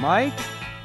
Mike,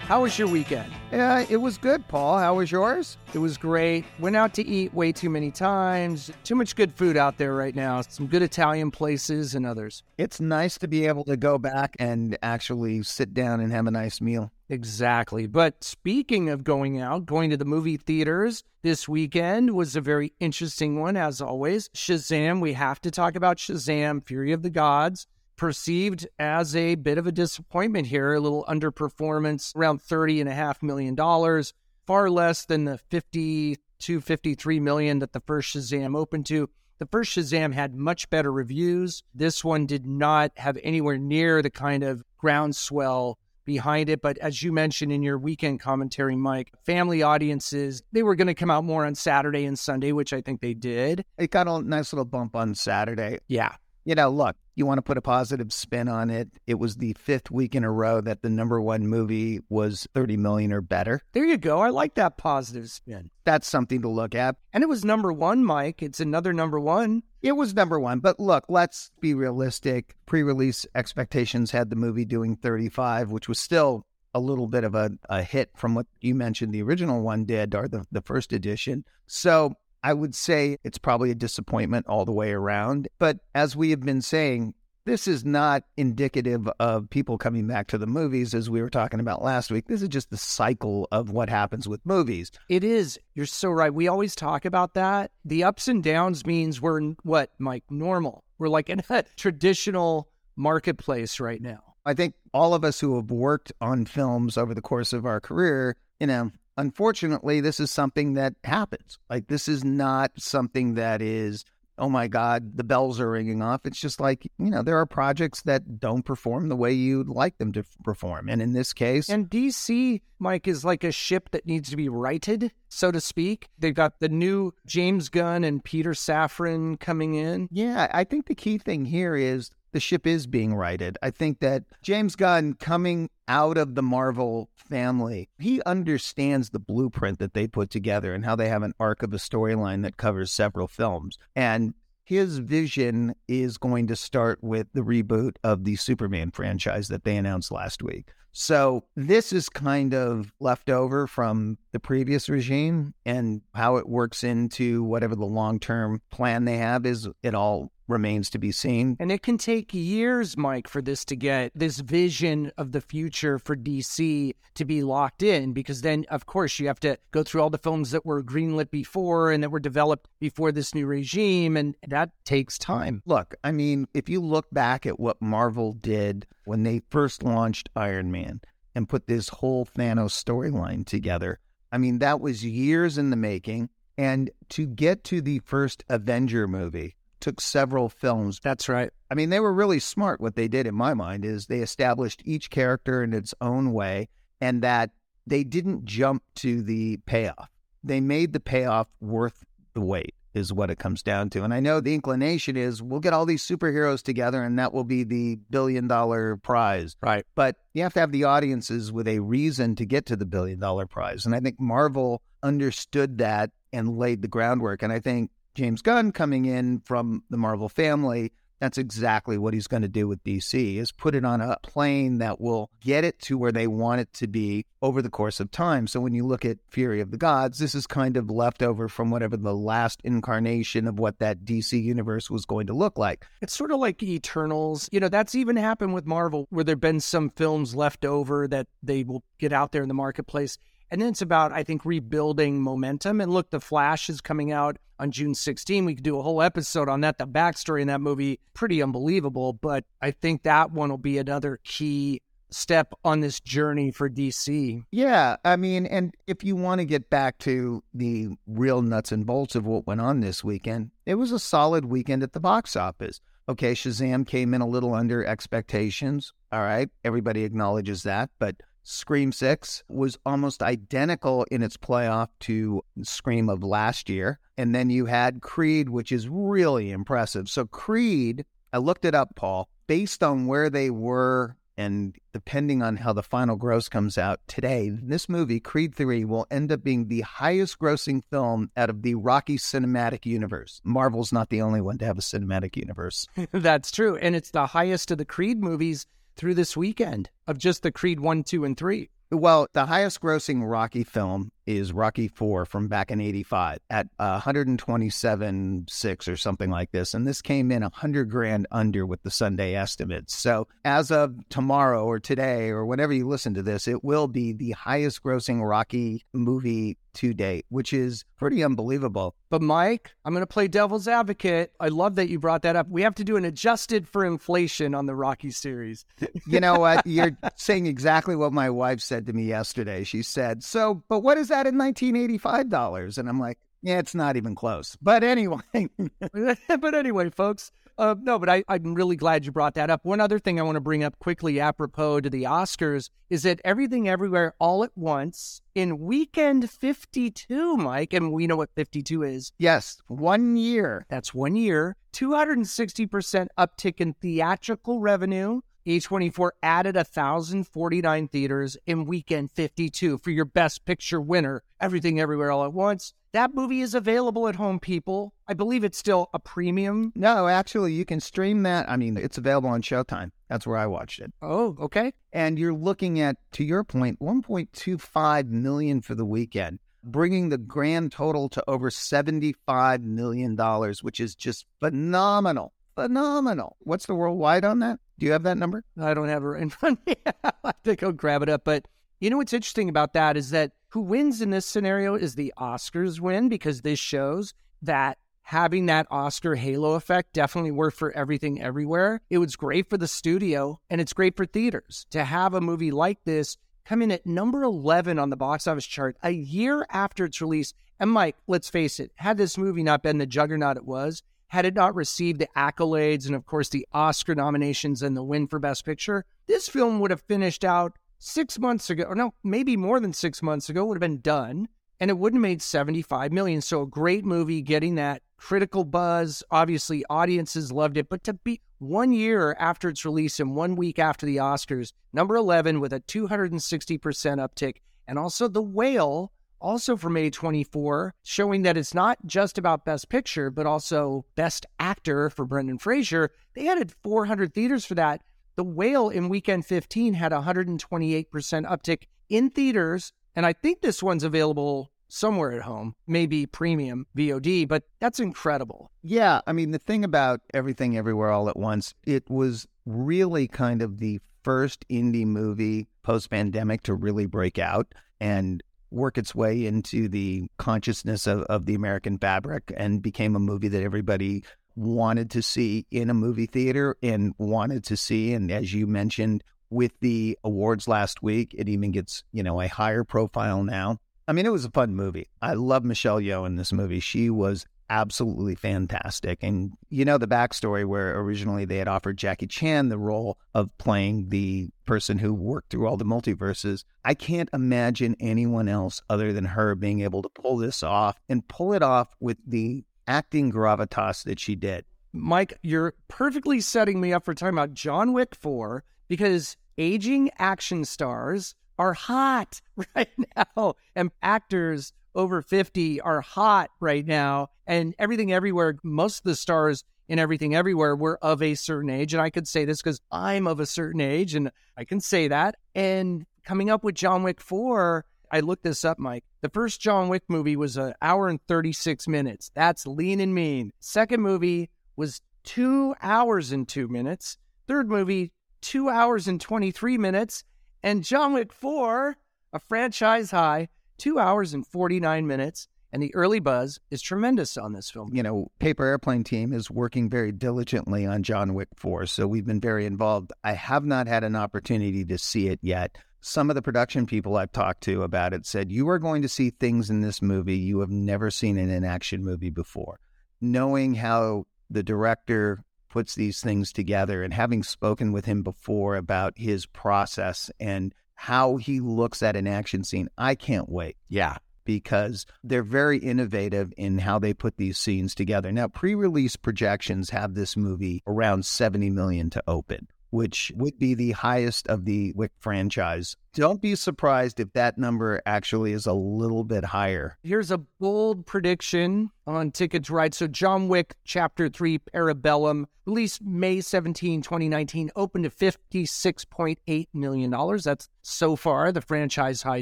how was your weekend? Yeah, it was good, Paul. How was yours? It was great. Went out to eat way too many times. Too much good food out there right now. Some good Italian places and others. It's nice to be able to go back and actually sit down and have a nice meal. Exactly. But speaking of going out, going to the movie theaters this weekend was a very interesting one, as always. Shazam, we have to talk about Shazam, Fury of the Gods perceived as a bit of a disappointment here, a little underperformance, around $30.5 million, far less than the 50 to 53 million that the first Shazam opened to. The first Shazam had much better reviews. This one did not have anywhere near the kind of groundswell behind it. But as you mentioned in your weekend commentary, Mike, family audiences, they were going to come out more on Saturday and Sunday, which I think they did. It got a nice little bump on Saturday. Yeah you know, look, you want to put a positive spin on it. It was the fifth week in a row that the number one movie was 30 million or better. There you go. I like that positive spin. That's something to look at. And it was number one, Mike. It's another number one. It was number one. But look, let's be realistic. Pre release expectations had the movie doing 35, which was still a little bit of a, a hit from what you mentioned the original one did or the, the first edition. So I would say it's probably a disappointment all the way around. But as we have been saying, this is not indicative of people coming back to the movies as we were talking about last week. This is just the cycle of what happens with movies. It is. You're so right. We always talk about that. The ups and downs means we're what, Mike, normal. We're like in a traditional marketplace right now. I think all of us who have worked on films over the course of our career, you know, unfortunately, this is something that happens. Like, this is not something that is, oh my God, the bells are ringing off. It's just like, you know, there are projects that don't perform the way you'd like them to perform. And in this case. And DC, Mike, is like a ship that needs to be righted, so to speak. They've got the new James Gunn and Peter Safran coming in. Yeah, I think the key thing here is the ship is being righted. I think that James Gunn coming out of the Marvel family, he understands the blueprint that they put together and how they have an arc of a storyline that covers several films. And his vision is going to start with the reboot of the Superman franchise that they announced last week. So this is kind of left over from the previous regime and how it works into whatever the long term plan they have is it all remains to be seen. And it can take years, Mike, for this to get this vision of the future for DC to be locked in, because then, of course, you have to go through all the films that were greenlit before and that were developed before this new regime, and that takes time. Look, I mean, if you look back at what Marvel did when they first launched Iron Man and put this whole Thanos storyline together. I mean, that was years in the making. And to get to the first Avenger movie took several films. That's right. I mean, they were really smart. What they did, in my mind, is they established each character in its own way and that they didn't jump to the payoff. They made the payoff worth the wait is what it comes down to. And I know the inclination is we'll get all these superheroes together and that will be the billion dollar prize. Right. But you have to have the audiences with a reason to get to the billion dollar prize. And I think Marvel understood that and laid the groundwork. And I think James Gunn coming in from the Marvel family that's exactly what he's going to do with DC is put it on a plane that will get it to where they want it to be over the course of time. So when you look at Fury of the Gods, this is kind of left over from whatever the last incarnation of what that DC universe was going to look like. It's sort of like Eternals. You know, that's even happened with Marvel where there've been some films left over that they will get out there in the marketplace and then it's about, I think, rebuilding momentum. And look, The Flash is coming out on June 16. We could do a whole episode on that. The backstory in that movie, pretty unbelievable. But I think that one will be another key step on this journey for DC. Yeah. I mean, and if you want to get back to the real nuts and bolts of what went on this weekend, it was a solid weekend at the box office. Okay, Shazam came in a little under expectations. All right. Everybody acknowledges that. But Scream 6 was almost identical in its playoff to Scream of last year. And then you had Creed, which is really impressive. So, Creed, I looked it up, Paul, based on where they were and depending on how the final gross comes out today, this movie, Creed 3, will end up being the highest grossing film out of the Rocky cinematic universe. Marvel's not the only one to have a cinematic universe. That's true. And it's the highest of the Creed movies through this weekend of just the Creed 1, 2, and 3? Well, the highest grossing Rocky film is Rocky 4 from back in 85 at uh, 127.6 or something like this. And this came in 100 grand under with the Sunday estimates. So as of tomorrow or today or whenever you listen to this, it will be the highest grossing Rocky movie to date, which is pretty unbelievable. But Mike, I'm going to play devil's advocate. I love that you brought that up. We have to do an adjusted for inflation on the Rocky series. you know what? You're saying exactly what my wife said to me yesterday. She said, "So, but what is that in 1985 dollars?" And I'm like, "Yeah, it's not even close." But anyway, but anyway, folks, uh, no, but I, I'm really glad you brought that up. One other thing I want to bring up quickly, apropos to the Oscars, is that Everything Everywhere All at Once in weekend 52, Mike, and we know what 52 is. Yes, one year. That's one year. 260% uptick in theatrical revenue. A24 added 1,049 theaters in weekend 52 for your best picture winner, Everything Everywhere All at Once. That movie is available at home, people. I believe it's still a premium. No, actually, you can stream that. I mean, it's available on Showtime. That's where I watched it. Oh, okay. And you're looking at, to your point, 1.25 million for the weekend, bringing the grand total to over 75 million dollars, which is just phenomenal. Phenomenal. What's the worldwide on that? Do you have that number? I don't have it right in front of me. I to go grab it up. But you know what's interesting about that is that who wins in this scenario is the Oscars win because this shows that having that Oscar halo effect definitely worked for everything everywhere. It was great for the studio and it's great for theaters to have a movie like this come in at number 11 on the box office chart a year after its release. And Mike, let's face it, had this movie not been the juggernaut it was, had it not received the accolades and, of course, the Oscar nominations and the win for Best Picture, this film would have finished out six months ago, or no, maybe more than six months ago, would have been done, and it wouldn't have made 75 million. So a great movie getting that critical buzz. Obviously, audiences loved it, but to be one year after its release and one week after the Oscars, number 11 with a 260% uptick, and also The Whale, also from A24, showing that it's not just about Best Picture, but also Best Actor for Brendan Fraser. They added 400 theaters for that. The Whale in weekend 15 had 128% uptick in theaters. And I think this one's available somewhere at home, maybe premium VOD, but that's incredible. Yeah. I mean, the thing about Everything Everywhere All at Once, it was really kind of the first indie movie post pandemic to really break out and work its way into the consciousness of, of the American fabric and became a movie that everybody wanted to see in a movie theater and wanted to see. And as you mentioned with the awards last week, it even gets, you know, a higher profile now. I mean, it was a fun movie. I love Michelle Yeoh in this movie. She was absolutely fantastic. And you know the backstory where originally they had offered Jackie Chan the role of playing the person who worked through all the multiverses. I can't imagine anyone else other than her being able to pull this off and pull it off with the acting gravitas that she did. Mike, you're perfectly setting me up for talking about John Wick 4 because aging action stars are hot right now, and actors over 50 are hot right now. And everything everywhere, most of the stars in everything everywhere were of a certain age. And I could say this because I'm of a certain age and I can say that. And coming up with John Wick 4, I looked this up, Mike. The first John Wick movie was an hour and 36 minutes. That's lean and mean. Second movie was two hours and two minutes. Third movie, two hours and 23 minutes. And John Wick 4, a franchise high, two hours and 49 minutes. And the early buzz is tremendous on this film. You know, Paper Airplane team is working very diligently on John Wick 4, so we've been very involved. I have not had an opportunity to see it yet some of the production people I've talked to about it said, You are going to see things in this movie you have never seen in an action movie before. Knowing how the director puts these things together and having spoken with him before about his process and how he looks at an action scene, I can't wait. Yeah. Because they're very innovative in how they put these scenes together. Now, pre release projections have this movie around 70 million to open which would be the highest of the Wick franchise don't be surprised if that number actually is a little bit higher. Here's a bold prediction on tickets right. So, John Wick Chapter 3 Parabellum, released May 17, 2019, opened to $56.8 million. That's so far the franchise high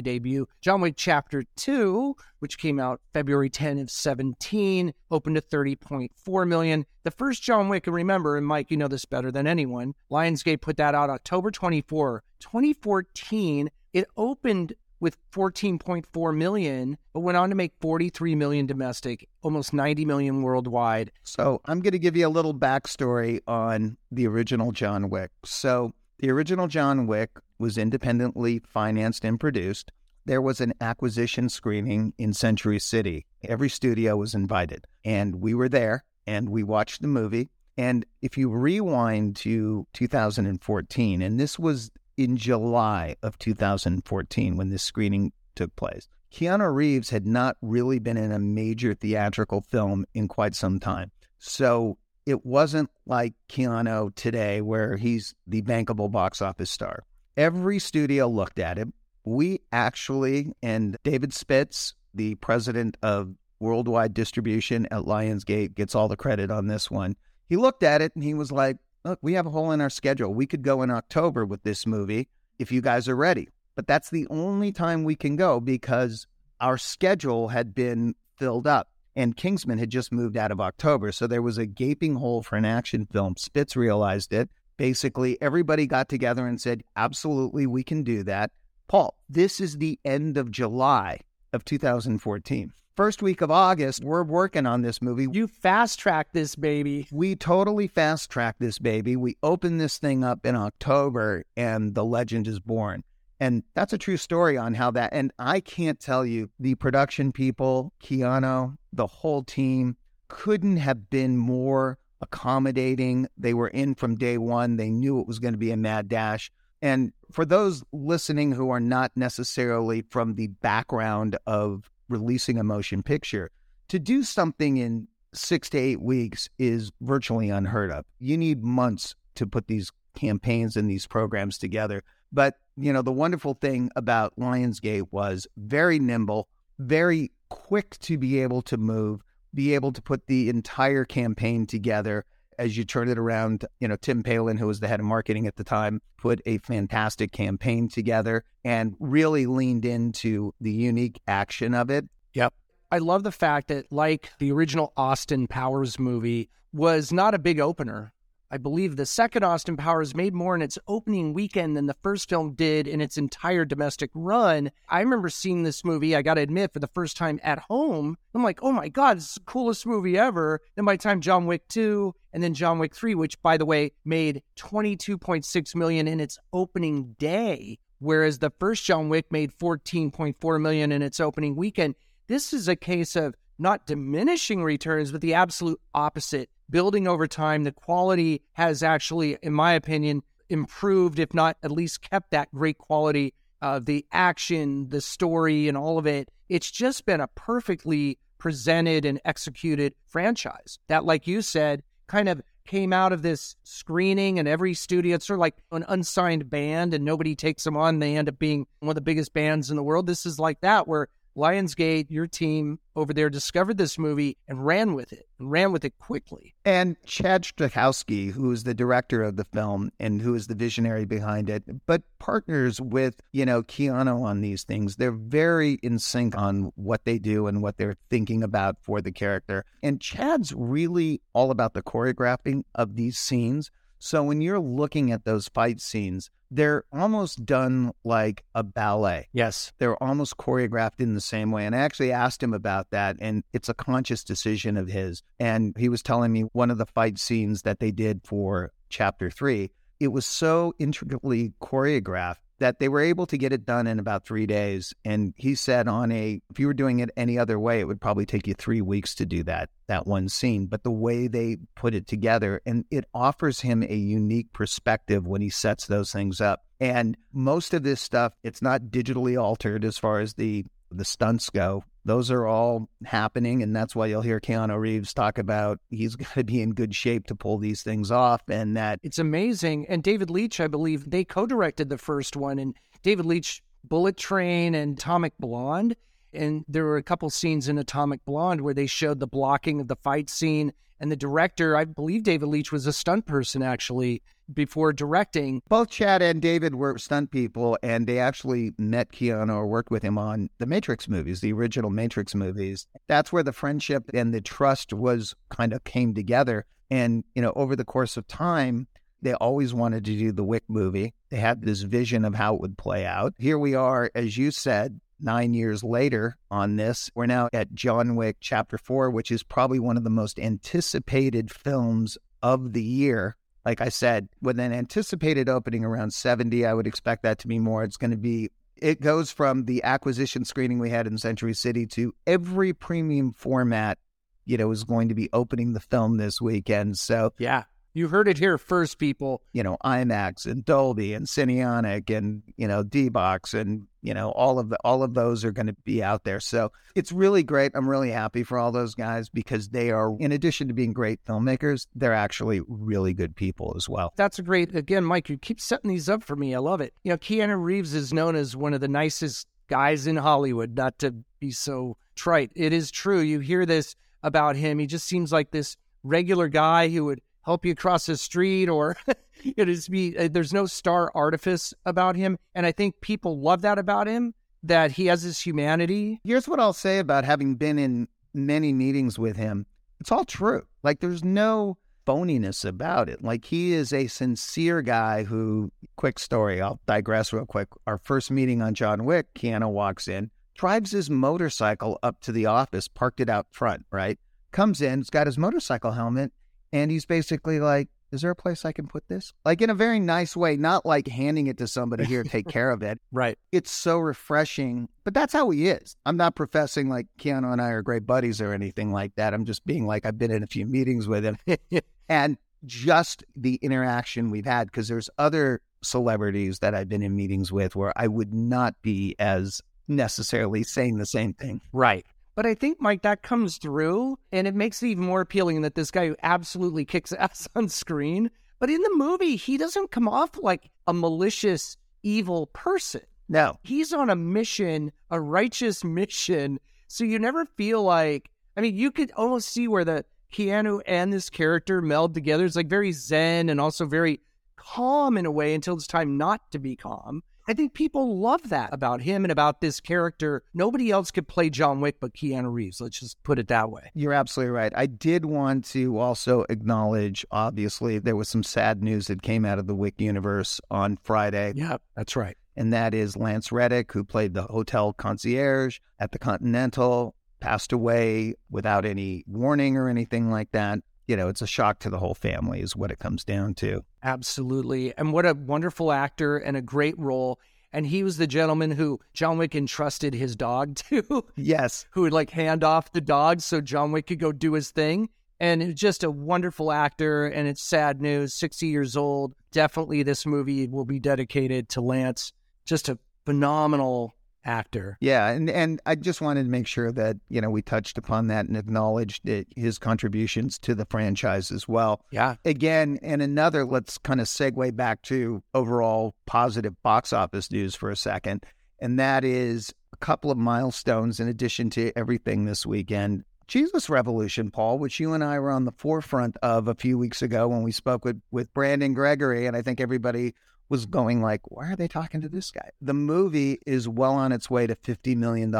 debut. John Wick Chapter 2, which came out February 10 of 17, opened to 30.4 million. The first John Wick, and remember, and Mike, you know this better than anyone, Lionsgate put that out October 24, 2014. It opened with 14.4 million, but went on to make 43 million domestic, almost 90 million worldwide. So I'm going to give you a little backstory on the original John Wick. So the original John Wick was independently financed and produced. There was an acquisition screening in Century City. Every studio was invited, and we were there and we watched the movie. And if you rewind to 2014, and this was in July of 2014 when this screening took place. Keanu Reeves had not really been in a major theatrical film in quite some time. So it wasn't like Keanu today, where he's the bankable box office star. Every studio looked at him. We actually, and David Spitz, the president of worldwide distribution at Lionsgate, gets all the credit on this one. He looked at it and he was like, look, we have a hole in our schedule. We could go in October with this movie if you guys are ready. But that's the only time we can go because our schedule had been filled up and Kingsman had just moved out of October. So there was a gaping hole for an action film. Spitz realized it. Basically, everybody got together and said, absolutely, we can do that. Paul, this is the end of July of 2014 first week of August, we're working on this movie. You fast track this baby. We totally fast track this baby. We open this thing up in October and the legend is born. And that's a true story on how that, and I can't tell you, the production people, Keanu, the whole team couldn't have been more accommodating. They were in from day one. They knew it was going to be a mad dash. And for those listening who are not necessarily from the background of releasing a motion picture. To do something in six to eight weeks is virtually unheard of. You need months to put these campaigns and these programs together. But, you know, the wonderful thing about Lionsgate was very nimble, very quick to be able to move, be able to put the entire campaign together as you turn it around, you know, Tim Palen, who was the head of marketing at the time, put a fantastic campaign together and really leaned into the unique action of it. Yep. I love the fact that, like the original Austin Powers movie, was not a big opener. I believe the second Austin Powers made more in its opening weekend than the first film did in its entire domestic run. I remember seeing this movie, I got to admit, for the first time at home. I'm like, oh my God, it's the coolest movie ever. Then by the time John Wick 2 and then John Wick 3, which by the way made 22.6 million in its opening day, whereas the first John Wick made 14.4 million in its opening weekend. This is a case of not diminishing returns, but the absolute opposite building over time. The quality has actually, in my opinion, improved, if not at least kept that great quality of the action, the story, and all of it. It's just been a perfectly presented and executed franchise that, like you said, kind of came out of this screening and every studio it's sort of like an unsigned band and nobody takes them on they end up being one of the biggest bands in the world this is like that where Lionsgate, your team over there discovered this movie and ran with it, and ran with it quickly. And Chad Stahelski, who is the director of the film and who is the visionary behind it, but partners with, you know, Keanu on these things. They're very in sync on what they do and what they're thinking about for the character. And Chad's really all about the choreographing of these scenes. So when you're looking at those fight scenes, they're almost done like a ballet. Yes. They're almost choreographed in the same way. And I actually asked him about that, and it's a conscious decision of his. And he was telling me one of the fight scenes that they did for chapter three, it was so intricately choreographed that they were able to get it done in about three days. And he said, on a, if you were doing it any other way, it would probably take you three weeks to do that, that one scene. But the way they put it together, and it offers him a unique perspective when he sets those things up. And most of this stuff, it's not digitally altered as far as the the stunts go. Those are all happening, and that's why you'll hear Keanu Reeves talk about he's got to be in good shape to pull these things off, and that it's amazing. And David Leitch, I believe, they co-directed the first one, and David Leitch, Bullet Train, and Atomic Blonde. And there were a couple scenes in Atomic Blonde where they showed the blocking of the fight scene. And the director, I believe David Leitch was a stunt person actually before directing. Both Chad and David were stunt people, and they actually met Keanu or worked with him on the Matrix movies, the original Matrix movies. That's where the friendship and the trust was kind of came together. And, you know, over the course of time, they always wanted to do the Wick movie. They had this vision of how it would play out. Here we are, as you said, nine years later on this. We're now at John Wick Chapter 4, which is probably one of the most anticipated films of the year. Like I said, with an anticipated opening around 70, I would expect that to be more. It's going to be, it goes from the acquisition screening we had in Century City to every premium format, you know, is going to be opening the film this weekend. So, yeah. You heard it here first, people. You know, IMAX and Dolby and Cineonic and you know D-Box and you know all of the all of those are going to be out there. So it's really great. I'm really happy for all those guys because they are, in addition to being great filmmakers, they're actually really good people as well. That's a great. Again, Mike, you keep setting these up for me. I love it. You know, Keanu Reeves is known as one of the nicest guys in Hollywood. Not to be so trite, it is true. You hear this about him. He just seems like this regular guy who would help you cross the street or it is be uh, there's no star artifice about him. And i think people love that about him that he has this humanity. Here's what i'll say about having been in many meetings with him. It's all true. Like there's no phoniness about it. Like he is a sincere guy who quick story i'll digress real quick. Our first meeting on john wick keanu walks in drives his motorcycle up to the office parked it out front right? Comes in he's got his motorcycle helmet and he's basically like, is there a place I can put this? Like in a very nice way, not like handing it to somebody here, take care of it. Right. It's so refreshing, but that's how he is. I'm not professing like Keanu and I are great buddies or anything like that. I'm just being like, I've been in a few meetings with him and just the interaction we've had, because there's other celebrities that I've been in meetings with where I would not be as necessarily saying the same thing. Right. But I think, Mike, that comes through and it makes it even more appealing that this guy who absolutely kicks ass on screen. But in the movie, he doesn't come off like a malicious, evil person. No. He's on a mission, a righteous mission. So you never feel like, I mean, you could almost see where the Keanu and this character meld together. It's like very zen and also very calm in a way until it's time not to be calm. I think people love that about him and about this character. Nobody else could play John Wick but Keanu Reeves. Let's just put it that way. You're absolutely right. I did want to also acknowledge, obviously, there was some sad news that came out of the Wick universe on Friday. Yeah, that's right. And that is Lance Reddick, who played the hotel concierge at the Continental, passed away without any warning or anything like that you know, it's a shock to the whole family, is what it comes down to. Absolutely. And what a wonderful actor and a great role. And he was the gentleman who John Wick entrusted his dog to. Yes. who would like hand off the dog so John Wick could go do his thing. And just a wonderful actor. And it's sad news, 60 years old. Definitely this movie will be dedicated to Lance. Just a phenomenal actor. Yeah, and and I just wanted to make sure that you know we touched upon that and acknowledged it, his contributions to the franchise as well. Yeah. Again, and another. Let's kind of segue back to overall positive box office news for a second, and that is a couple of milestones in addition to everything this weekend. Jesus Revolution, Paul, which you and I were on the forefront of a few weeks ago when we spoke with with Brandon Gregory, and I think everybody was going like, why are they talking to this guy? The movie is well on its way to $50 million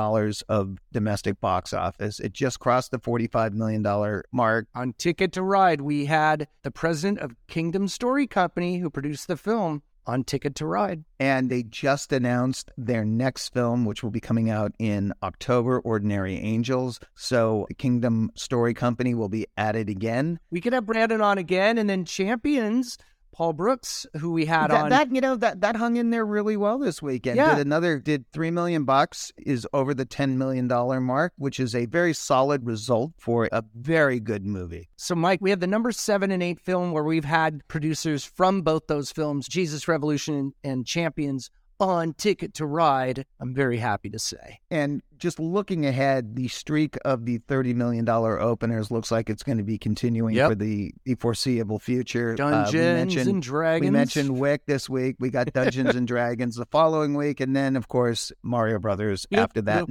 of domestic box office. It just crossed the $45 million mark. On Ticket to Ride, we had the president of Kingdom Story Company who produced the film on Ticket to Ride. And they just announced their next film, which will be coming out in October, Ordinary Angels. So Kingdom Story Company will be added again. We could have Brandon on again and then Champions Paul Brooks, who we had that, on. That you know that that hung in there really well this weekend. Yeah. Did another did three million bucks is over the ten million dollar mark, which is a very solid result for a very good movie. So, Mike, we have the number seven and eight film where we've had producers from both those films, Jesus Revolution and Champions, fun ticket to ride, I'm very happy to say. And just looking ahead, the streak of the $30 million openers looks like it's going to be continuing yep. for the, the, foreseeable future. Dungeons uh, and Dragons. We mentioned Wick this week. We got Dungeons and Dragons the following week. And then, of course, Mario Brothers bloop, after that.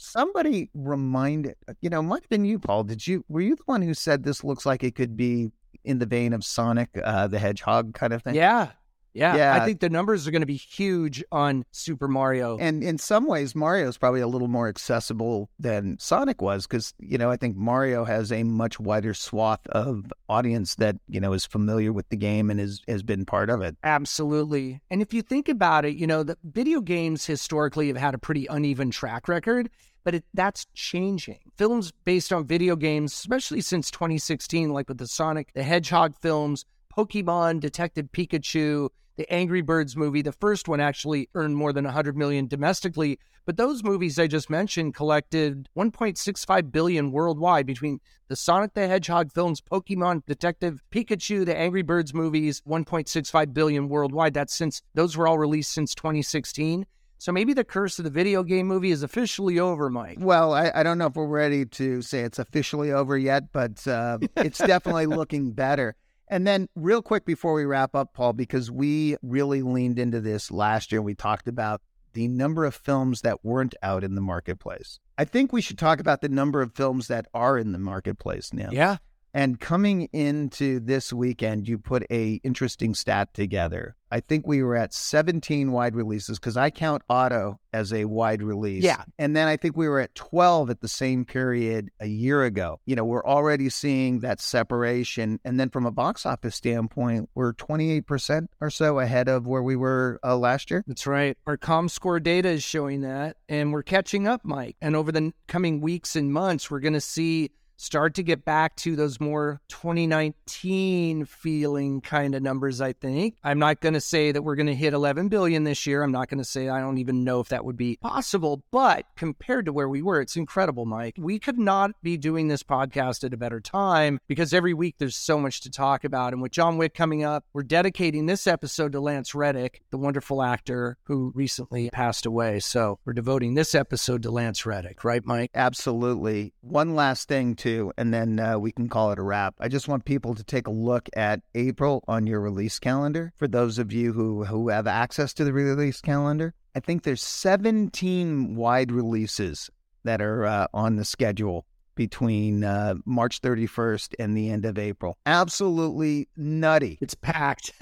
Somebody reminded you know might have been you paul did you were you the one who said this looks like it could be in the vein of Sonic uh, the Hedgehog kind of thing? Yeah. Yeah. Yeah. I think the numbers are going to be huge on Super Mario. And in some ways, Mario is probably a little more accessible than Sonic was because, you know, I think Mario has a much wider swath of audience that, you know, is familiar with the game and is, has been part of it. Absolutely. And if you think about it, you know, the video games historically have had a pretty uneven track record, but it, that's changing. Films based on video games, especially since 2016, like with the Sonic the Hedgehog films, Pokemon, Detective Pikachu, the Angry Birds movie, the first one actually earned more than 100 million domestically, but those movies I just mentioned collected 1.65 billion worldwide between the Sonic the Hedgehog films, Pokemon, Detective Pikachu, the Angry Birds movies, 1.65 billion worldwide. That's since those were all released since 2016. So maybe the curse of the video game movie is officially over, Mike. Well, I, I don't know if we're ready to say it's officially over yet, but uh, it's definitely looking better. And then, real quick before we wrap up, Paul, because we really leaned into this last year, we talked about the number of films that weren't out in the marketplace. I think we should talk about the number of films that are in the marketplace now. Yeah. And coming into this weekend, you put a interesting stat together. I think we were at 17 wide releases because I count Otto as a wide release. Yeah. And then I think we were at 12 at the same period a year ago. You know, we're already seeing that separation. And then from a box office standpoint, we're 28% or so ahead of where we were uh, last year. That's right. Our ComScore data is showing that, and we're catching up, Mike. And over the coming weeks and months, we're going to see start to get back to those more 2019 feeling kind of numbers i think. I'm not going to say that we're going to hit 11 billion this year. I'm not going to say i don't even know if that would be possible but compared to where we were it's incredible mike. We could not be doing this podcast at a better time because every week there's so much to talk about. And with john wick coming up we're dedicating this episode to lance reddick the wonderful actor who recently passed away. So we're devoting this episode to lance reddick right mike? Absolutely. One last thing, and then uh, we can call it a wrap. I just want people to take a look at April on your release calendar. For those of you who, who have access to the release calendar, I think there's 17 wide releases that are uh, on the schedule between uh, March 31st and the end of April. Absolutely nutty. It's packed.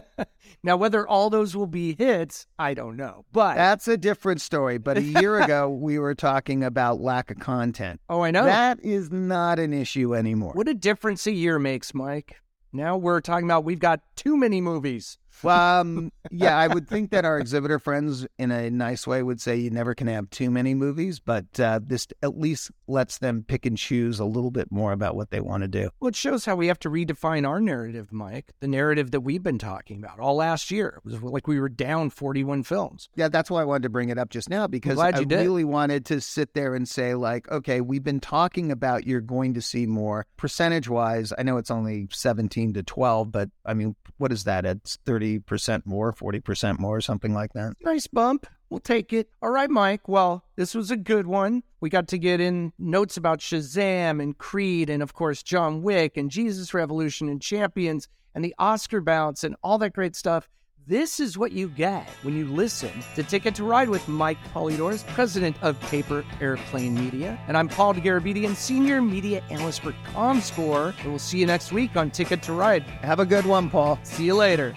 now, whether all those will be hits, I don't know. But That's a different story. But a year ago, we were talking about lack of content. oh, I know. That is not an issue anymore. what a difference a year makes, Mike. Now we're talking about we've got too many movies. Well, um, yeah, I would think that our exhibitor friends, in a nice way, would say you never can have too many movies, but uh, this at least lets them pick and choose a little bit more about what they want to do. Well, it shows how we have to redefine our narrative, Mike. The narrative that we've been talking about all last year. It was like we were down 41 films. Yeah, that's why I wanted to bring it up just now because I did. really wanted to sit there and say, like, okay, we've been talking about you're going to see more percentage wise. I know it's only 17 to 12, but I mean, what is that? It's 30% more, 40% more, something like that. Nice bump. We'll take it. All right, Mike. Well, this was a good one. We got to get in notes about Shazam and Creed and, of course, John Wick and Jesus Revolution and Champions and the Oscar bounce and all that great stuff. This is what you get when you listen to Ticket to Ride with Mike Polydoros, president of Paper Airplane Media. And I'm Paul Dergarabedian, senior media analyst for ComScore. And we'll see you next week on Ticket to Ride. Have a good one, Paul. See you later.